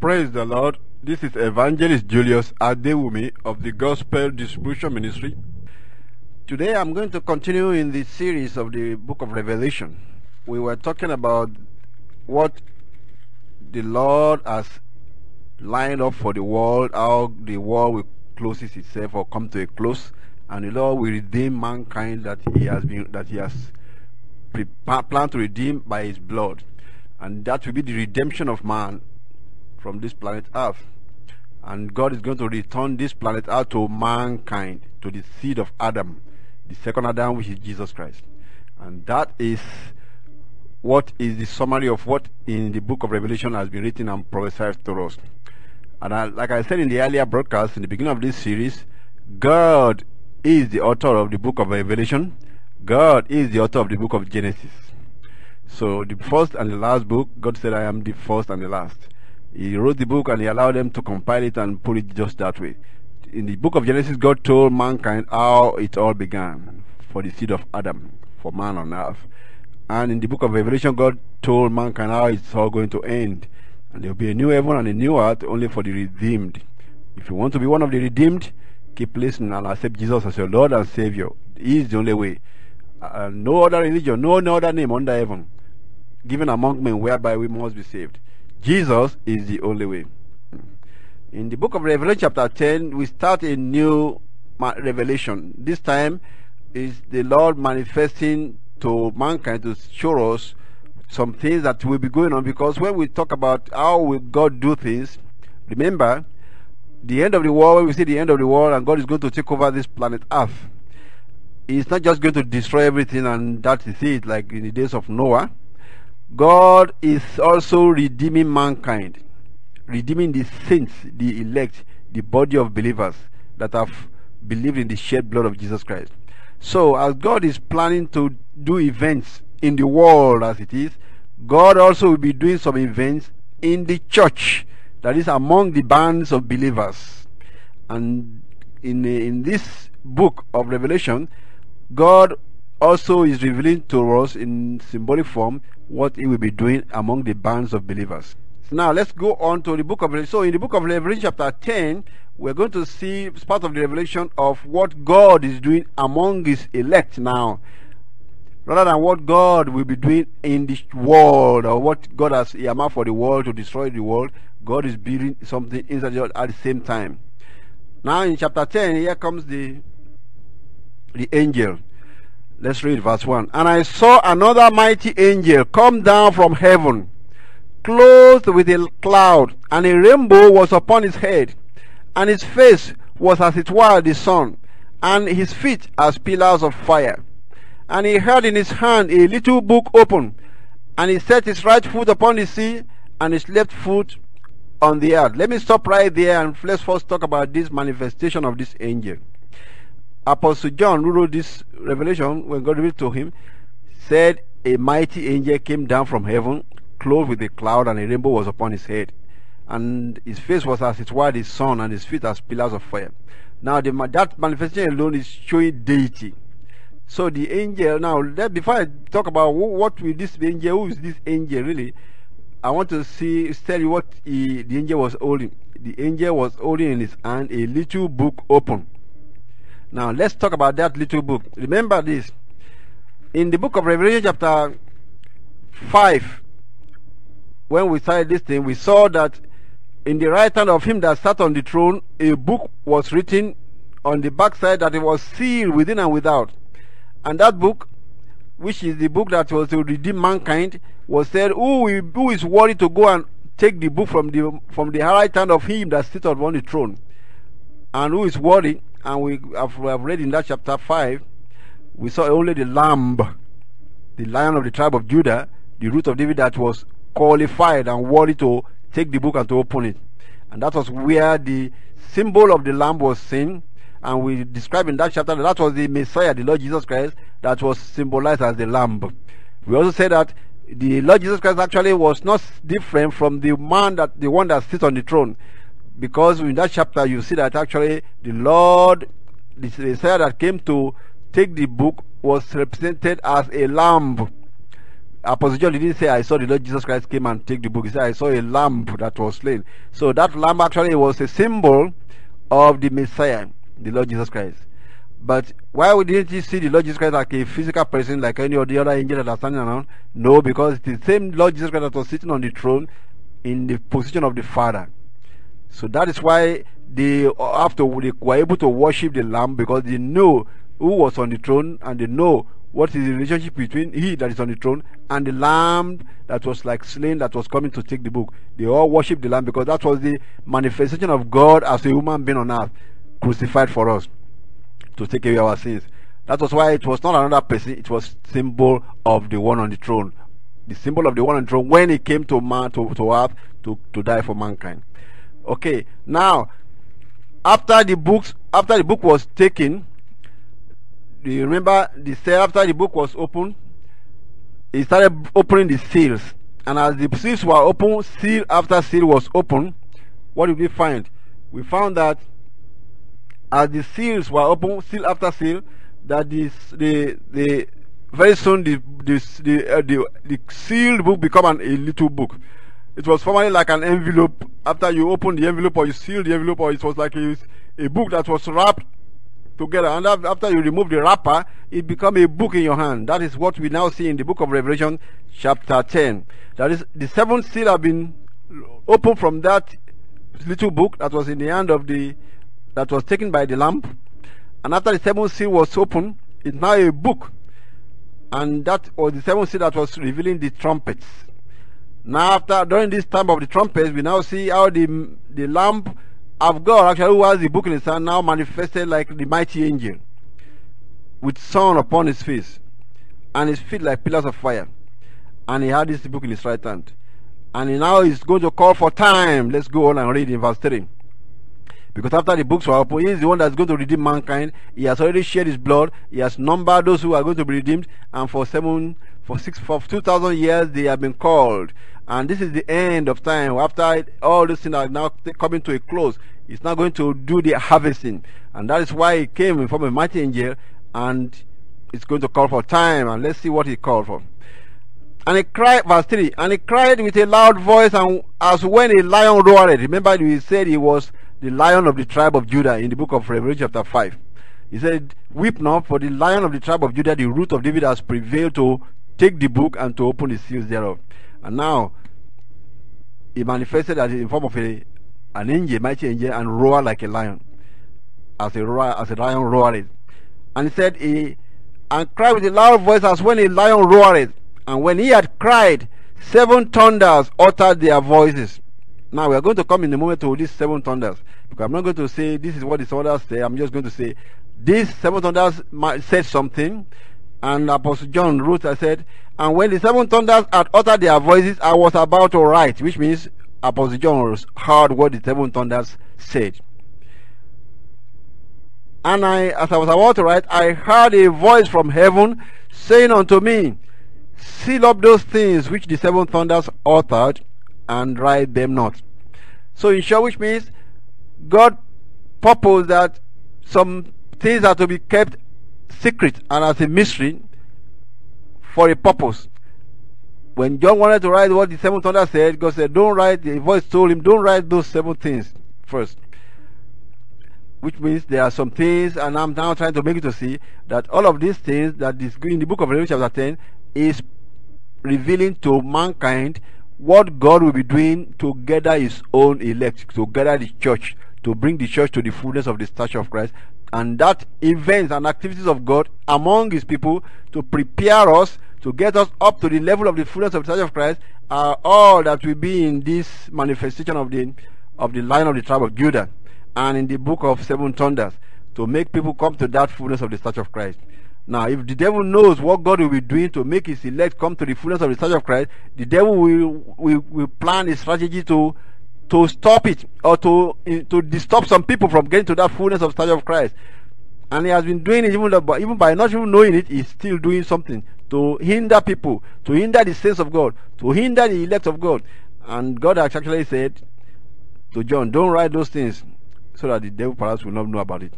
Praise the Lord. This is Evangelist Julius Adewumi of the Gospel Distribution Ministry. Today I'm going to continue in the series of the book of Revelation. We were talking about what the Lord has lined up for the world, how the world will close itself or come to a close, and the Lord will redeem mankind that He has been that He has planned to redeem by His blood, and that will be the redemption of man from this planet Earth. And God is going to return this planet Earth to mankind, to the seed of Adam, the second Adam, which is Jesus Christ. And that is what is the summary of what in the book of Revelation has been written and prophesied to us. And I, like I said in the earlier broadcast, in the beginning of this series, God is the author of the book of Revelation. God is the author of the book of Genesis. So the first and the last book, God said, I am the first and the last. He wrote the book and he allowed them to compile it and put it just that way. In the book of Genesis, God told mankind how it all began for the seed of Adam, for man on earth. And in the book of Revelation, God told mankind how it's all going to end. And there will be a new heaven and a new earth only for the redeemed. If you want to be one of the redeemed, keep listening and accept Jesus as your Lord and Savior. He is the only way. Uh, no other religion, no, no other name under heaven given among men whereby we must be saved. Jesus is the only way. In the book of Revelation, chapter 10, we start a new revelation. This time is the Lord manifesting to mankind to show us some things that will be going on because when we talk about how will God do things, remember the end of the world, when we see the end of the world and God is going to take over this planet Earth, He's not just going to destroy everything and that is it, like in the days of Noah. God is also redeeming mankind, redeeming the saints, the elect, the body of believers that have believed in the shed blood of Jesus Christ. So, as God is planning to do events in the world as it is, God also will be doing some events in the church, that is among the bands of believers. And in, in this book of Revelation, God also is revealing to us in symbolic form what he will be doing among the bands of believers. Now let's go on to the book of Revelation. So in the book of Revelation chapter 10, we're going to see part of the revelation of what God is doing among his elect now. Rather than what God will be doing in the world or what God has earmarked for the world to destroy the world, God is building something inside the world at the same time. Now in chapter 10, here comes the the angel. Let's read verse 1. And I saw another mighty angel come down from heaven, clothed with a cloud, and a rainbow was upon his head, and his face was as it were the sun, and his feet as pillars of fire. And he held in his hand a little book open, and he set his right foot upon the sea, and his left foot on the earth. Let me stop right there and let's first talk about this manifestation of this angel. Apostle John, who wrote this revelation, when God revealed to him, said a mighty angel came down from heaven, clothed with a cloud, and a rainbow was upon his head. And his face was as it were the sun, and his feet as pillars of fire. Now, the, that manifestation alone is showing deity. So the angel, now, before I talk about what will this angel, who is this angel really, I want to see, tell you what he, the angel was holding. The angel was holding in his hand a little book open now let's talk about that little book. Remember this. In the book of Revelation chapter 5, when we started this thing, we saw that in the right hand of him that sat on the throne, a book was written on the backside that it was sealed within and without. And that book, which is the book that was to redeem mankind, was said, Who, who is worthy to go and take the book from the from the right hand of him that sits on the throne? And who is worthy? And we have, we have read in that chapter 5, we saw only the lamb, the lion of the tribe of Judah, the root of David that was qualified and worthy to take the book and to open it. And that was where the symbol of the lamb was seen. And we describe in that chapter that that was the Messiah, the Lord Jesus Christ, that was symbolized as the lamb. We also say that the Lord Jesus Christ actually was not different from the man that the one that sits on the throne because in that chapter you see that actually the Lord, the Messiah that came to take the book was represented as a lamb. Apostle John didn't say, I saw the Lord Jesus Christ came and take the book. He said, I saw a lamb that was slain. So that lamb actually was a symbol of the Messiah, the Lord Jesus Christ. But why didn't you see the Lord Jesus Christ like a physical person, like any of the other angels that are standing around? No, because it's the same Lord Jesus Christ that was sitting on the throne in the position of the Father. So that is why they uh, after they were able to worship the Lamb because they know who was on the throne and they know what is the relationship between he that is on the throne and the lamb that was like slain that was coming to take the book. They all worship the lamb because that was the manifestation of God as a human being on earth, crucified for us to take away our sins. That was why it was not another person, it was symbol of the one on the throne. The symbol of the one on the throne when he came to man to, to earth to, to die for mankind. Okay, now after the books after the book was taken, do you remember the cell after the book was opened? He started opening the seals. And as the seals were open, seal after seal was open, what did we find? We found that as the seals were open, seal after seal, that this the the very soon the this the uh, the, the sealed book become an, a little book. It was formerly like an envelope. After you open the envelope or you seal the envelope, or it was like a, a book that was wrapped together. And after you remove the wrapper, it become a book in your hand. That is what we now see in the book of Revelation, chapter 10. That is, the seventh seal have been opened from that little book that was in the hand of the, that was taken by the lamp. And after the seventh seal was opened, it's now a book. And that was the seventh seal that was revealing the trumpets. Now, after during this time of the trumpets, we now see how the the lamp of God, actually, who has the book in his hand, now manifested like the mighty angel, with sun upon his face, and his feet like pillars of fire. And he had this book in his right hand. And he now is going to call for time. Let's go on and read in verse 3. Because after the books were opened, he is the one that's going to redeem mankind. He has already shed his blood. He has numbered those who are going to be redeemed. And for seven, for six, for two thousand years, they have been called. And this is the end of time. After all these things are now coming to a close, he's now going to do the harvesting. And that is why he came in form of a mighty angel and it's going to call for time. And let's see what he called for. And he cried, verse 3, and he cried with a loud voice, and as when a lion roared. Remember, we said he was the lion of the tribe of Judah in the book of Revelation, chapter 5. He said, Weep not, for the lion of the tribe of Judah, the root of David, has prevailed to take the book and to open the seals thereof. And now he manifested as in form of a, an angel, mighty angel, and roared like a lion, as a roar, as a lion roared. And he said, he and cried with a loud voice as when a lion roared. And when he had cried, seven thunders uttered their voices. Now we are going to come in a moment to these seven thunders. Because I'm not going to say this is what the thunders say. I'm just going to say these seven thunders said something. And Apostle John wrote, I said, and when the seven thunders had uttered their voices, I was about to write, which means Apostle John heard what the seven thunders said. And I, as I was about to write, I heard a voice from heaven saying unto me, Seal up those things which the seven thunders uttered, and write them not. So, in short, which means God purposed that some things are to be kept secret and as a mystery for a purpose. When John wanted to write what the seven thunders said, God said, Don't write, the voice told him, Don't write those seven things first. Which means there are some things, and I'm now trying to make you to see that all of these things that is in the book of Revelation chapter 10 is revealing to mankind what God will be doing to gather his own elect, to gather the church, to bring the church to the fullness of the stature of Christ, and that events and activities of God among his people to prepare us to get us up to the level of the fullness of the church of Christ are all that will be in this manifestation of the of the lion of the tribe of Judah and in the book of seven thunders to make people come to that fullness of the church of Christ. Now, if the devil knows what God will be doing to make his elect come to the fullness of the church of Christ, the devil will, will, will plan a strategy to to stop it or to to disturb some people from getting to that fullness of stature of Christ. And he has been doing it even, though, even by not even knowing it, he's still doing something to hinder people, to hinder the saints of God, to hinder the elect of God. And God has actually said to John, Don't write those things so that the devil perhaps will not know about it.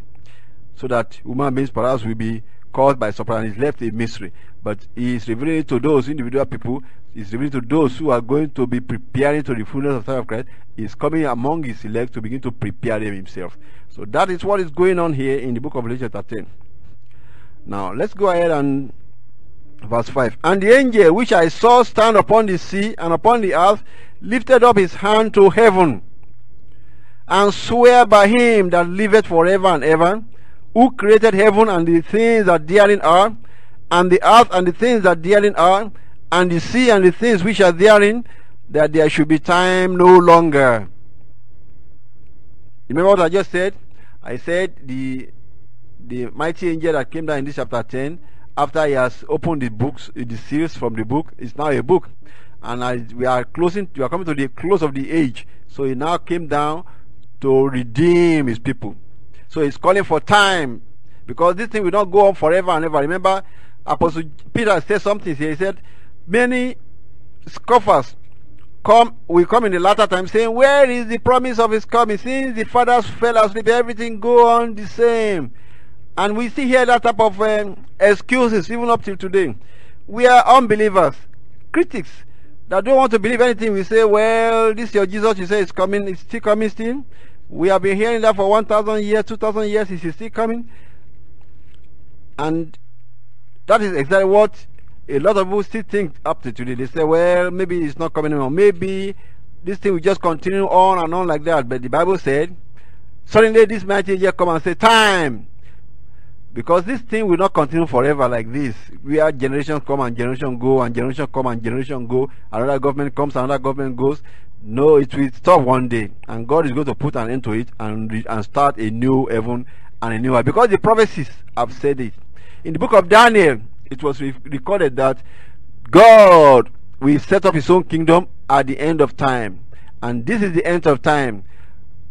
So that human beings perhaps will be caused by surprise and is left a mystery. But he is revealing it to those individual people, he's revealing to those who are going to be preparing to the fullness of time of Christ. He's coming among his elect to begin to prepare them himself. So that is what is going on here in the book of Revelation chapter 10. Now let's go ahead and verse 5. And the angel which I saw stand upon the sea and upon the earth lifted up his hand to heaven and swear by him that liveth forever and ever, who created heaven and the things that therein are, and the earth and the things that therein are, and the sea and the things which are therein, that there should be time no longer. Remember what I just said? I said the the mighty angel that came down in this chapter 10, after he has opened the books, the seals from the book, is now a book. And I, we are closing, we are coming to the close of the age. So he now came down to redeem his people. So he's calling for time because this thing will not go on forever and ever. Remember, Apostle Peter said something here. He said, Many scoffers come will come in the latter time saying, Where is the promise of his coming? Since the fathers fell asleep, everything go on the same. And we see here that type of um, excuses even up till today. We are unbelievers, critics that don't want to believe anything. We say, Well, this your Jesus, you say is coming, it's still coming still. We have been hearing that for 1,000 years, 2,000 years. Is he still coming? And that is exactly what a lot of people still think up to today. They say, well, maybe it's not coming anymore. Maybe this thing will just continue on and on like that. But the Bible said, suddenly this mighty angel come and say, time. Because this thing will not continue forever like this. We are generations come and generation go and generation come and generation go. Another government comes, another government goes. No, it will stop one day, and God is going to put an end to it and and start a new heaven and a new earth. Because the prophecies have said it. In the book of Daniel, it was recorded that God will set up His own kingdom at the end of time, and this is the end of time.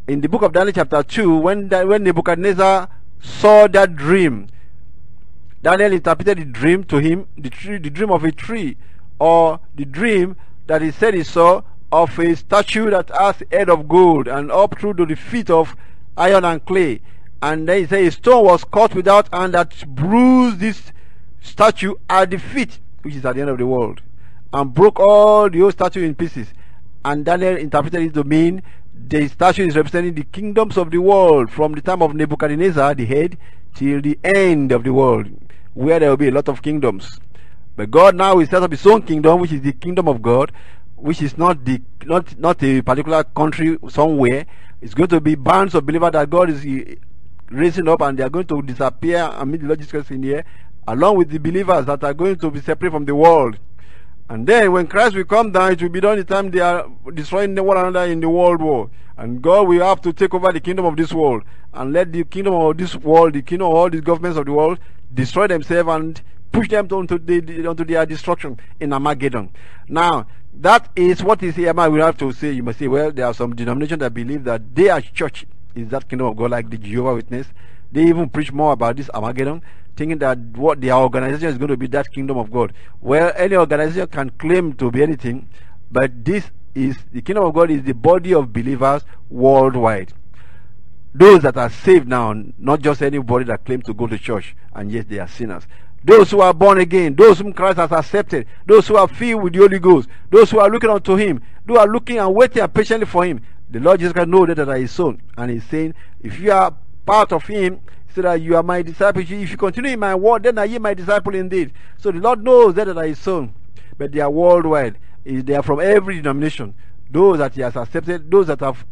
In the book of Daniel, chapter two, when when Nebuchadnezzar saw that dream, Daniel interpreted the dream to him, the tree, the dream of a tree, or the dream that he said he saw of a statue that has head of gold and up through to the feet of iron and clay. And then he said a stone was cut without and that bruised this statue at the feet, which is at the end of the world, and broke all the old statue in pieces. And Daniel interpreted it to mean the statue is representing the kingdoms of the world from the time of Nebuchadnezzar, the head, till the end of the world, where there will be a lot of kingdoms. But God now will set up his own kingdom, which is the kingdom of God, which is not the not not a particular country somewhere. It's going to be bands of believers that God is eh, raising up, and they are going to disappear amid the logistics in here, along with the believers that are going to be separate from the world. And then when Christ will come down, it will be done the time they are destroying one another in the world war. And God will have to take over the kingdom of this world and let the kingdom of this world, the kingdom of all these governments of the world, destroy themselves and push them onto, the, onto their destruction in Armageddon. Now, that is what is here. We have to say, you must say, well, there are some denominations that believe that their church is that kingdom of God, like the Jehovah Witness. They even preach more about this Armageddon, thinking that what their organization is going to be that kingdom of God. Well, any organization can claim to be anything, but this is the kingdom of God is the body of believers worldwide. Those that are saved now, not just anybody that claims to go to church and yet they are sinners those who are born again, those whom Christ has accepted, those who are filled with the Holy Ghost, those who are looking unto Him, who are looking and waiting patiently for Him. The Lord Jesus Christ knows that they are His Son, and He's saying, if you are part of Him, so that you are my disciple. If you continue in my word, then are ye my disciple indeed. So the Lord knows that they are His Son, but they are worldwide. They are from every denomination. Those that He has accepted, those that have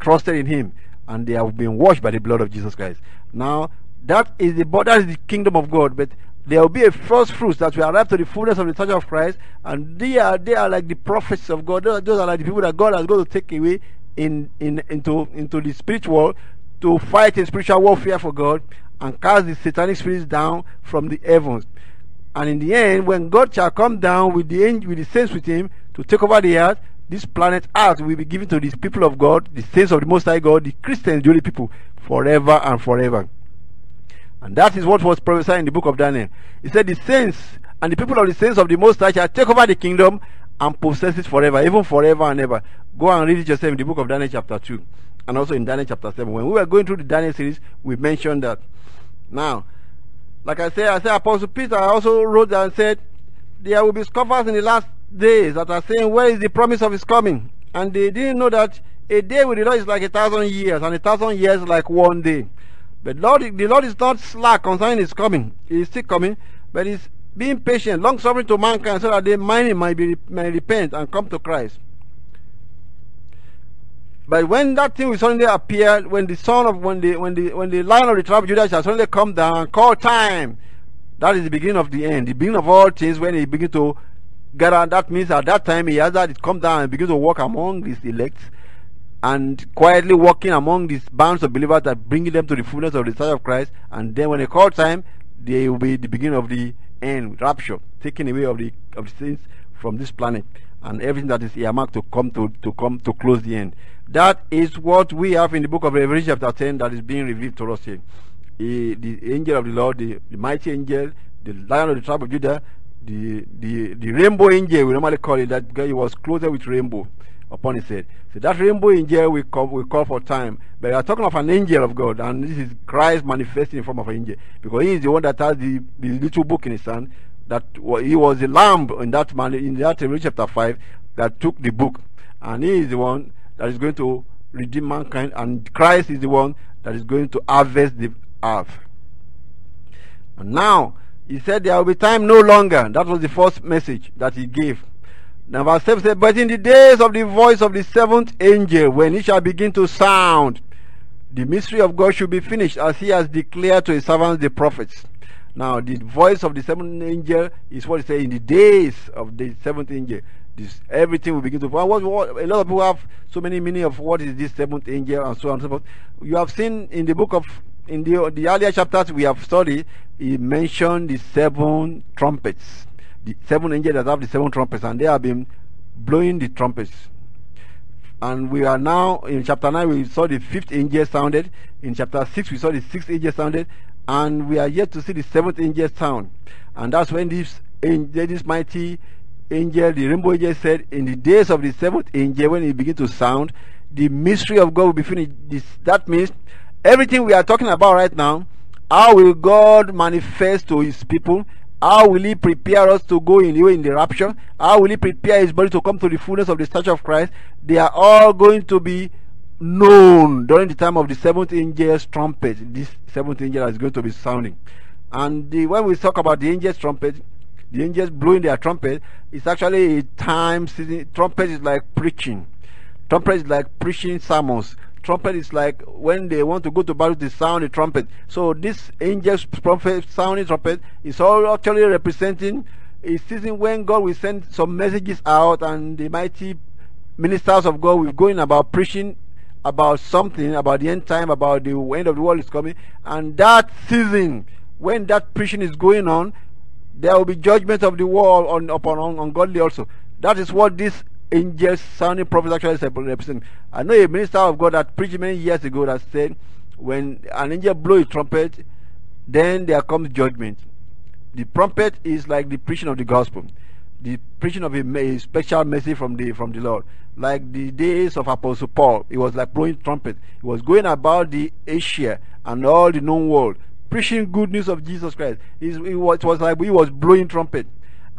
trusted in Him, and they have been washed by the blood of Jesus Christ. Now that is the that is the kingdom of God, but there will be a first fruits that will arrive to the fullness of the church of Christ, and they are they are like the prophets of God. Those, are like the people that God has going to take away in, in into into the spiritual to fight in spiritual warfare for God and cast the satanic spirits down from the heavens. And in the end, when God shall come down with the angel, with the saints with him to take over the earth, this planet Earth will be given to these people of God, the saints of the Most High God, the Christians, the holy people, forever and forever. And that is what was prophesied in the book of Daniel. He said, The saints and the people of the saints of the Most High shall take over the kingdom and possess it forever, even forever and ever. Go and read it yourself in the book of Daniel, chapter 2, and also in Daniel, chapter 7. When we were going through the Daniel series, we mentioned that. Now, Like I said, I said Apostle Peter also wrote and said, there will be scoffers in the last days that are saying, where is the promise of his coming? And they didn't know that a day with the Lord is like a thousand years, and a thousand years like one day. But Lord, the Lord is not slack concerning his coming. He is still coming, but he's being patient, long suffering to mankind, so that they might, might, be, might repent and come to Christ. But when that thing will suddenly appear, when the son of when the when the when the lion of the tribe of Judah shall suddenly come down call time, that is the beginning of the end, the beginning of all things. When he begin to gather, that means at that time he has that it come down and begin to walk among his elect, and quietly walking among these bands of believers that bringing them to the fullness of the sight of Christ. And then when they call time, they will be the beginning of the end, rapture, taking away of the of the sins from this planet and everything that is earmarked to come to, to come to close the end. That is what we have in the book of Revelation chapter 10 that is being revealed to us here. The, the angel of the Lord, the, the mighty angel, the lion of the tribe of Judah, the, the, the rainbow angel, we normally call it that guy he was closer with rainbow upon his head. So that rainbow angel we call, we call for time. But we are talking of an angel of God, and this is Christ manifesting in form of an angel. Because he is the one that has the, the little book in his hand, that he was the lamb in that man in that chapter 5 that took the book. And he is the one that is going to redeem mankind, and Christ is the one that is going to harvest the earth. And now, he said there will be time no longer. That was the first message that he gave. Now, verse 7 said, But in the days of the voice of the seventh angel, when he shall begin to sound, the mystery of God should be finished, as he has declared to his servants the prophets. Now, the voice of the seventh angel is what he said in the days of the seventh angel this everything will begin to what, what, a lot of people have so many meaning of what is this seventh angel and so on and so forth. You have seen in the book of in the the earlier chapters we have studied, he mentioned the seven trumpets, the seven angels that have the seven trumpets, and they have been blowing the trumpets. And we are now in chapter 9, we saw the fifth angel sounded. In chapter 6, we saw the sixth angel sounded. And we are yet to see the seventh angel sound. And that's when this, this mighty angel, the rainbow angel said, in the days of the seventh angel, when it begin to sound, the mystery of God will be finished. This, that means everything we are talking about right now, how will God manifest to his people? How will he prepare us to go in in the rapture? How will he prepare his body to come to the fullness of the stature of Christ? They are all going to be known during the time of the seventh angel's trumpet. This seventh angel is going to be sounding. And the, when we talk about the angel's trumpet, the angels blowing their trumpet it's actually a time season trumpet is like preaching trumpet is like preaching sermons trumpet is like when they want to go to battle they sound the trumpet so this angels prophet sounding trumpet is all actually representing a season when god will send some messages out and the mighty ministers of god will go in about preaching about something about the end time about the end of the world is coming and that season when that preaching is going on there will be judgment of the world on upon ungodly also. That is what this angels sounding prophet actually represent. I know a minister of God that preached many years ago that said, when an angel blow a trumpet, then there comes judgment. The trumpet is like the preaching of the gospel, the preaching of a, a special message from the from the Lord. Like the days of Apostle Paul, it was like blowing trumpet. He was going about the Asia and all the known world, preaching good news of Jesus Christ. It was, it was like he was blowing trumpet.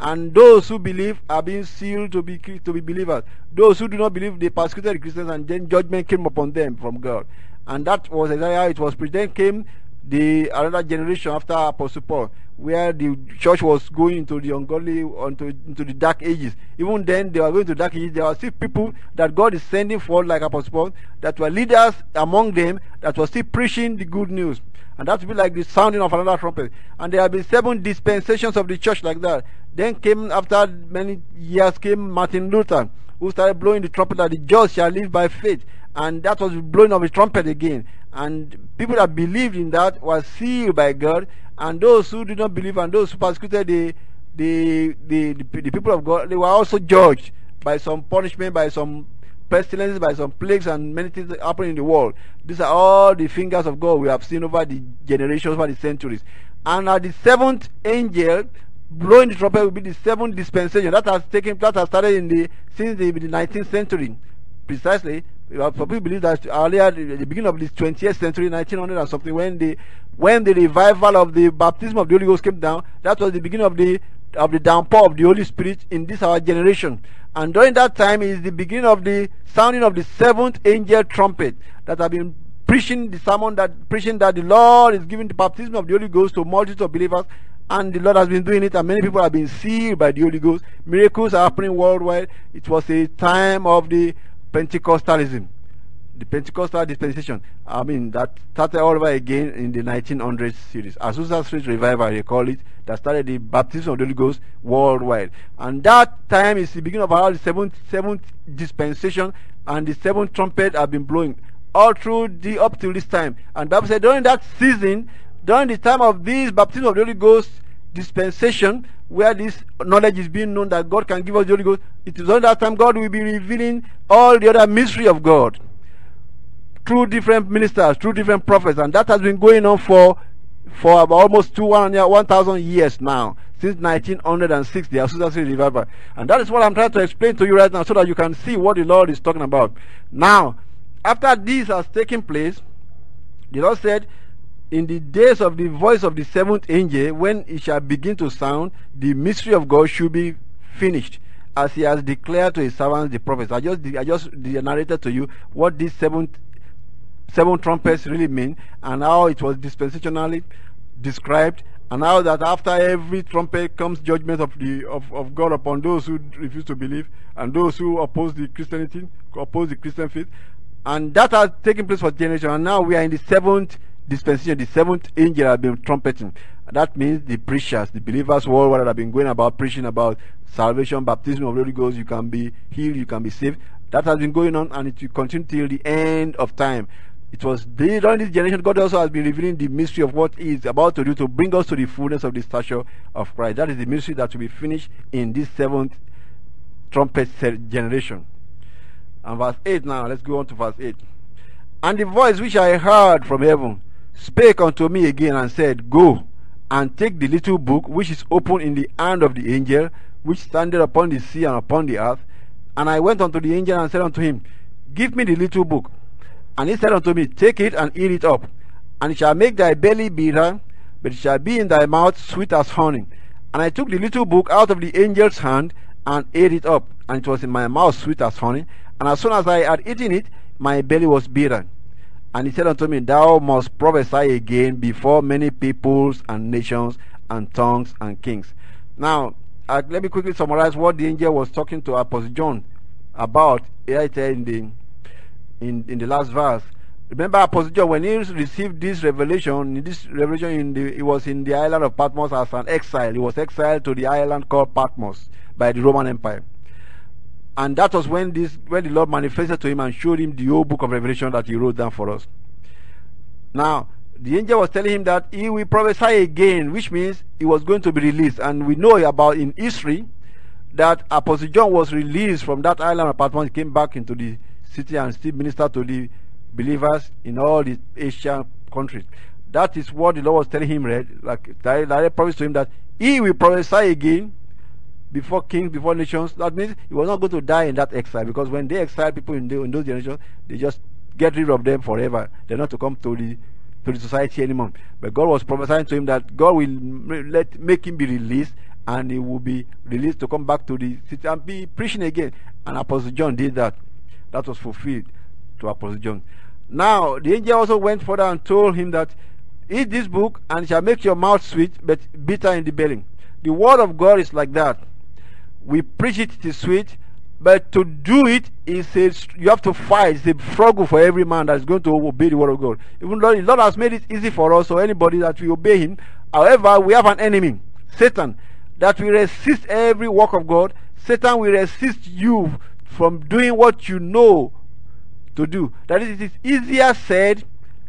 And those who believe are being sealed to be to be believers. Those who do not believe, they persecuted Christians, and then judgment came upon them from God. And that was exactly how it was. Then came the another generation after Apostle Paul, where the church was going into the ungodly, into, into the dark ages. Even then, they were going to dark ages. There were still people that God is sending forth, like Apostle Paul, that were leaders among them, that were still preaching the good news. And that would be like the sounding of another trumpet. And there have been seven dispensations of the church like that. Then came, after many years, came Martin Luther, who started blowing the trumpet that the just shall live by faith. And that was blowing of the trumpet again. And people that believed in that were sealed by God. And those who did not believe and those who persecuted the, the, the, the, the people of God, they were also judged by some punishment, by some pestilences, by some plagues, and many things that happen in the world. These are all the fingers of God we have seen over the generations, over the centuries. And at the seventh angel blowing the trumpet will be the seventh dispensation that has taken that has started in the since the, the 19th century, precisely Uh, Some people believe that earlier, the beginning of the 20th century, 1900 or something, when the when the revival of the baptism of the Holy Ghost came down, that was the beginning of the of the downpour of the Holy Spirit in this our generation. And during that time is the beginning of the sounding of the seventh angel trumpet that have been preaching the sermon that preaching that the Lord is giving the baptism of the Holy Ghost to multitudes of believers, and the Lord has been doing it, and many people have been sealed by the Holy Ghost. Miracles are happening worldwide. It was a time of the Pentecostalism, the Pentecostal dispensation. I mean, that started all over again in the 1900s series. Azusa Street Revival, they call it, that started the baptism of the Holy Ghost worldwide. And that time is the beginning of our seventh, seventh dispensation, and the seventh trumpet have been blowing all through the up till this time. And Bible said during that season, during the time of this baptism of the Holy Ghost dispensation, where this knowledge is being known that God can give us the Holy Ghost, it is on that time God will be revealing all the other mystery of God through different ministers, through different prophets, and that has been going on for for almost two one one thousand years now, since 1906, the Azusa revival, and that is what I'm trying to explain to you right now, so that you can see what the Lord is talking about. Now, after this has taken place, the Lord said, in the days of the voice of the seventh angel, when it shall begin to sound, the mystery of God should be finished, as He has declared to His servants the prophets. I just I just narrated to you what these seven seven trumpets really mean, and how it was dispensationally described, and how that after every trumpet comes judgment of the of, of God upon those who refuse to believe and those who oppose the Christianity, oppose the Christian faith, and that has taken place for generation. And now we are in the seventh dispensation, the seventh angel has been trumpeting. That means the preachers, the believers worldwide have been going about preaching about salvation, baptism of the Holy Ghost, you can be healed, you can be saved. That has been going on and it will continue till the end of time. It was during this generation, God also has been revealing the mystery of what He is about to do to bring us to the fullness of the stature of Christ. That is the mystery that will be finished in this seventh trumpet generation. And verse 8 now, let's go on to verse 8. And the voice which I heard from heaven spake unto me again and said, Go and take the little book which is open in the hand of the angel which standeth upon the sea and upon the earth. And I went unto the angel and said unto him, Give me the little book. And he said unto me, Take it and eat it up, and it shall make thy belly bitter, but it shall be in thy mouth sweet as honey. And I took the little book out of the angel's hand and ate it up, and it was in my mouth sweet as honey. And as soon as I had eaten it, my belly was bitter. And he said unto me, Thou must prophesy again before many peoples and nations and tongues and kings. Now, uh, let me quickly summarize what the angel was talking to Apostle John about right in the in, in the last verse. Remember Apostle John when he received this revelation, this revelation in the, he was in the island of Patmos as an exile. He was exiled to the island called Patmos by the Roman Empire. And that was when this when the Lord manifested to him and showed him the whole book of Revelation that he wrote down for us. Now, the angel was telling him that he will prophesy again, which means he was going to be released. And we know about in history that Apostle John was released from that island apartment, he came back into the city and still ministered to the believers in all the Asian countries. That is what the Lord was telling him, right? Like direct promise to him that he will prophesy again before kings, before nations. That means he was not going to die in that exile because when they exile people in, the, in those generations, they just get rid of them forever. They're not to come to the to the society anymore. But God was prophesying to him that God will let make him be released and he will be released to come back to the city and be preaching again. And Apostle John did that. That was fulfilled to Apostle John. Now the angel also went further and told him that eat this book and it shall make your mouth sweet but bitter in the belly. The word of God is like that we preach it, it is sweet, but to do it is a, you have to fight. It's a struggle for every man that is going to obey the word of God. Even though the Lord has made it easy for us or anybody that we obey Him, however, we have an enemy, Satan, that will resist every work of God. Satan will resist you from doing what you know to do. That is, it is easier said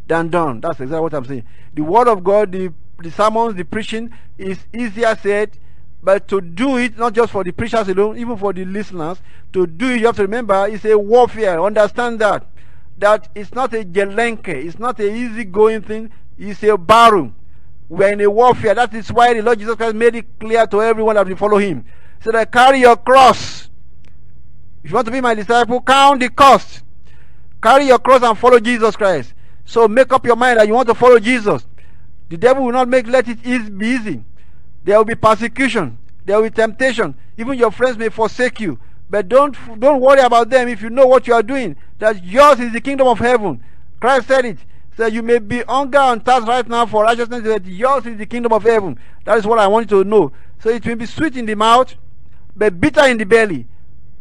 than done. That's exactly what I'm saying. The word of God, the, the sermons, the preaching is easier said but to do it, not just for the preachers alone, even for the listeners, to do it, you have to remember it's a warfare. Understand that. That it's not a gelenke, it's not an easy going thing, it's a battle. We're in a warfare. That is why the Lord Jesus Christ made it clear to everyone that will follow him. He said, carry your cross. If you want to be my disciple, count the cost. Carry your cross and follow Jesus Christ. So make up your mind that you want to follow Jesus. The devil will not make let it be easy. There will be persecution. There will be temptation. Even your friends may forsake you. But don't don't worry about them if you know what you are doing. That yours is the kingdom of heaven. Christ said it. So you may be hunger and thirst right now for righteousness, but yours is the kingdom of heaven. That is what I want you to know. So it will be sweet in the mouth, but bitter in the belly.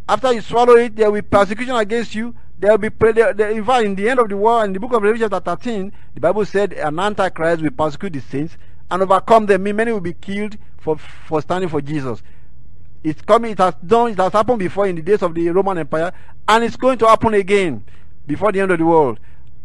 After you swallow it, there will be persecution against you. There will be in fact in the end of the world, in the book of Revelation chapter 13, the Bible said an antichrist will persecute the saints and overcome them. Many will be killed for for standing for Jesus. It's coming, it has done, it has happened before in the days of the Roman Empire, and it's going to happen again before the end of the world.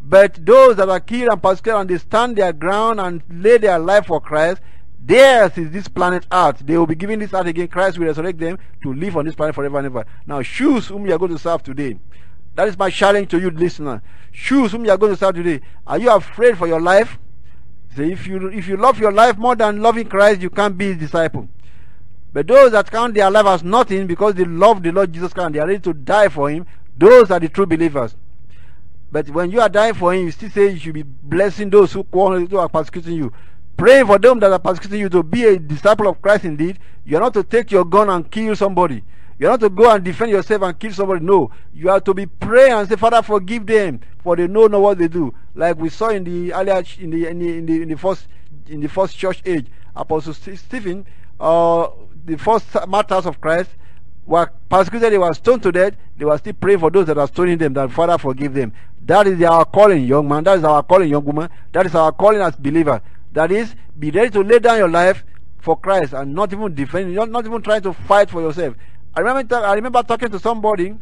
But those that are killed and persecuted and they stand their ground and lay their life for Christ, theirs is this planet Earth. They will be given this earth again. Christ will resurrect them to live on this planet forever and ever. Now, choose whom you are going to serve today. That is my challenge to you, listener. Choose whom you are going to serve today. Are you afraid for your life? If you if you love your life more than loving Christ, you can't be his disciple. But those that count their life as nothing because they love the Lord Jesus Christ and they are ready to die for him, those are the true believers. But when you are dying for him, you still say you should be blessing those who, who are persecuting you. Praying for them that are persecuting you to be a disciple of Christ indeed. You are not to take your gun and kill somebody. You are not to go and defend yourself and kill somebody. No. You are to be praying and say, Father, forgive them, for they know not what they do. Like we saw in the earlier in the in the, in the, in the first in the first church age. Apostle Stephen uh, the first martyrs of Christ were persecuted, they were stoned to death, they were still praying for those that are stoning them, that Father forgive them. That is our calling, young man. That is our calling, young woman. That is our calling as believer. That is, be ready to lay down your life for Christ and not even defend, not, not even trying to fight for yourself. I remember, I remember talking to somebody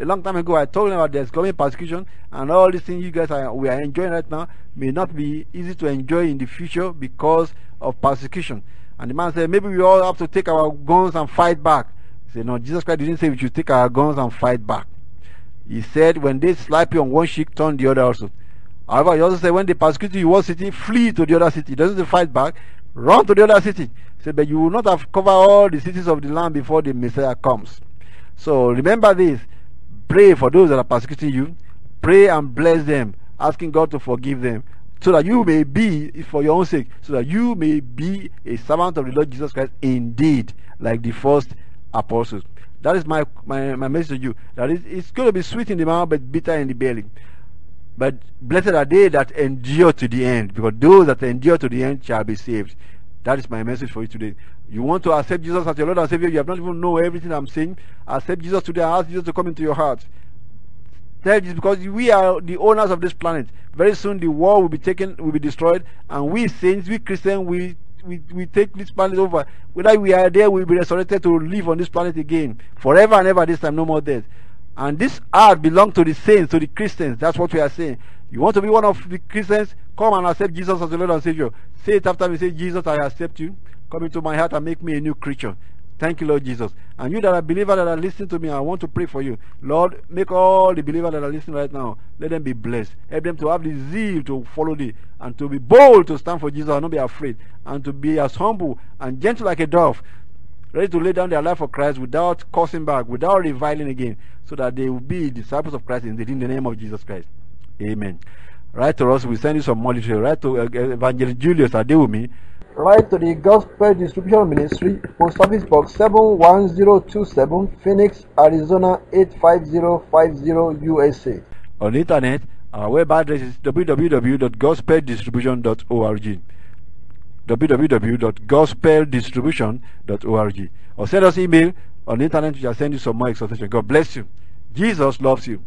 a long time ago. I told them about there's coming persecution and all these things you guys are we are enjoying right now may not be easy to enjoy in the future because of persecution. And the man said, maybe we all have to take our guns and fight back. He said, no, Jesus Christ didn't say we should take our guns and fight back. He said, when they slap you on one cheek, turn the other also. However, he also said, when they persecute you one city, flee to the other city. Doesn't fight back, run to the other city. Say, but you will not have covered all the cities of the land before the Messiah comes. So remember this. Pray for those that are persecuting you. Pray and bless them, asking God to forgive them so that you may be, for your own sake, so that you may be a servant of the Lord Jesus Christ indeed, like the first apostles. That is my, my, my message to you. That is, it's going to be sweet in the mouth, but bitter in the belly. But blessed are they that endure to the end, because those that endure to the end shall be saved. That is my message for you today. You want to accept Jesus as your Lord and Savior, you have not even know everything I'm saying. Accept Jesus today, ask Jesus to come into your heart. That is because we are the owners of this planet. Very soon the world will be taken, will be destroyed, and we saints, we Christians, we we, we take this planet over. Whether we are there, we'll be resurrected to live on this planet again. Forever and ever, this time, no more death. And this earth belongs to the saints, to the Christians. That's what we are saying. You want to be one of the Christians? Come and accept Jesus as the Lord and Savior. Say it after me. Say, Jesus, I accept you. Come into my heart and make me a new creature. Thank you, Lord Jesus. And you that are believers that are listening to me, I want to pray for you. Lord, make all the believers that are listening right now, let them be blessed. Help them to have the zeal to follow thee and to be bold to stand for Jesus and not be afraid. And to be as humble and gentle like a dove, ready to lay down their life for Christ without cursing back, without reviling again, so that they will be disciples of Christ in the, in the name of Jesus Christ. Amen. Write to us, we send you some literature. Write to uh, Evangelist Julius Adewumi. Write to the Gospel Distribution Ministry, Post Office Box 71027, Phoenix, Arizona 85050 USA. On the internet, our web address is www.gospeldistribution.org www.gospeldistribution.org or send us email on the internet we shall send you some more exhortation. God bless you. Jesus loves you.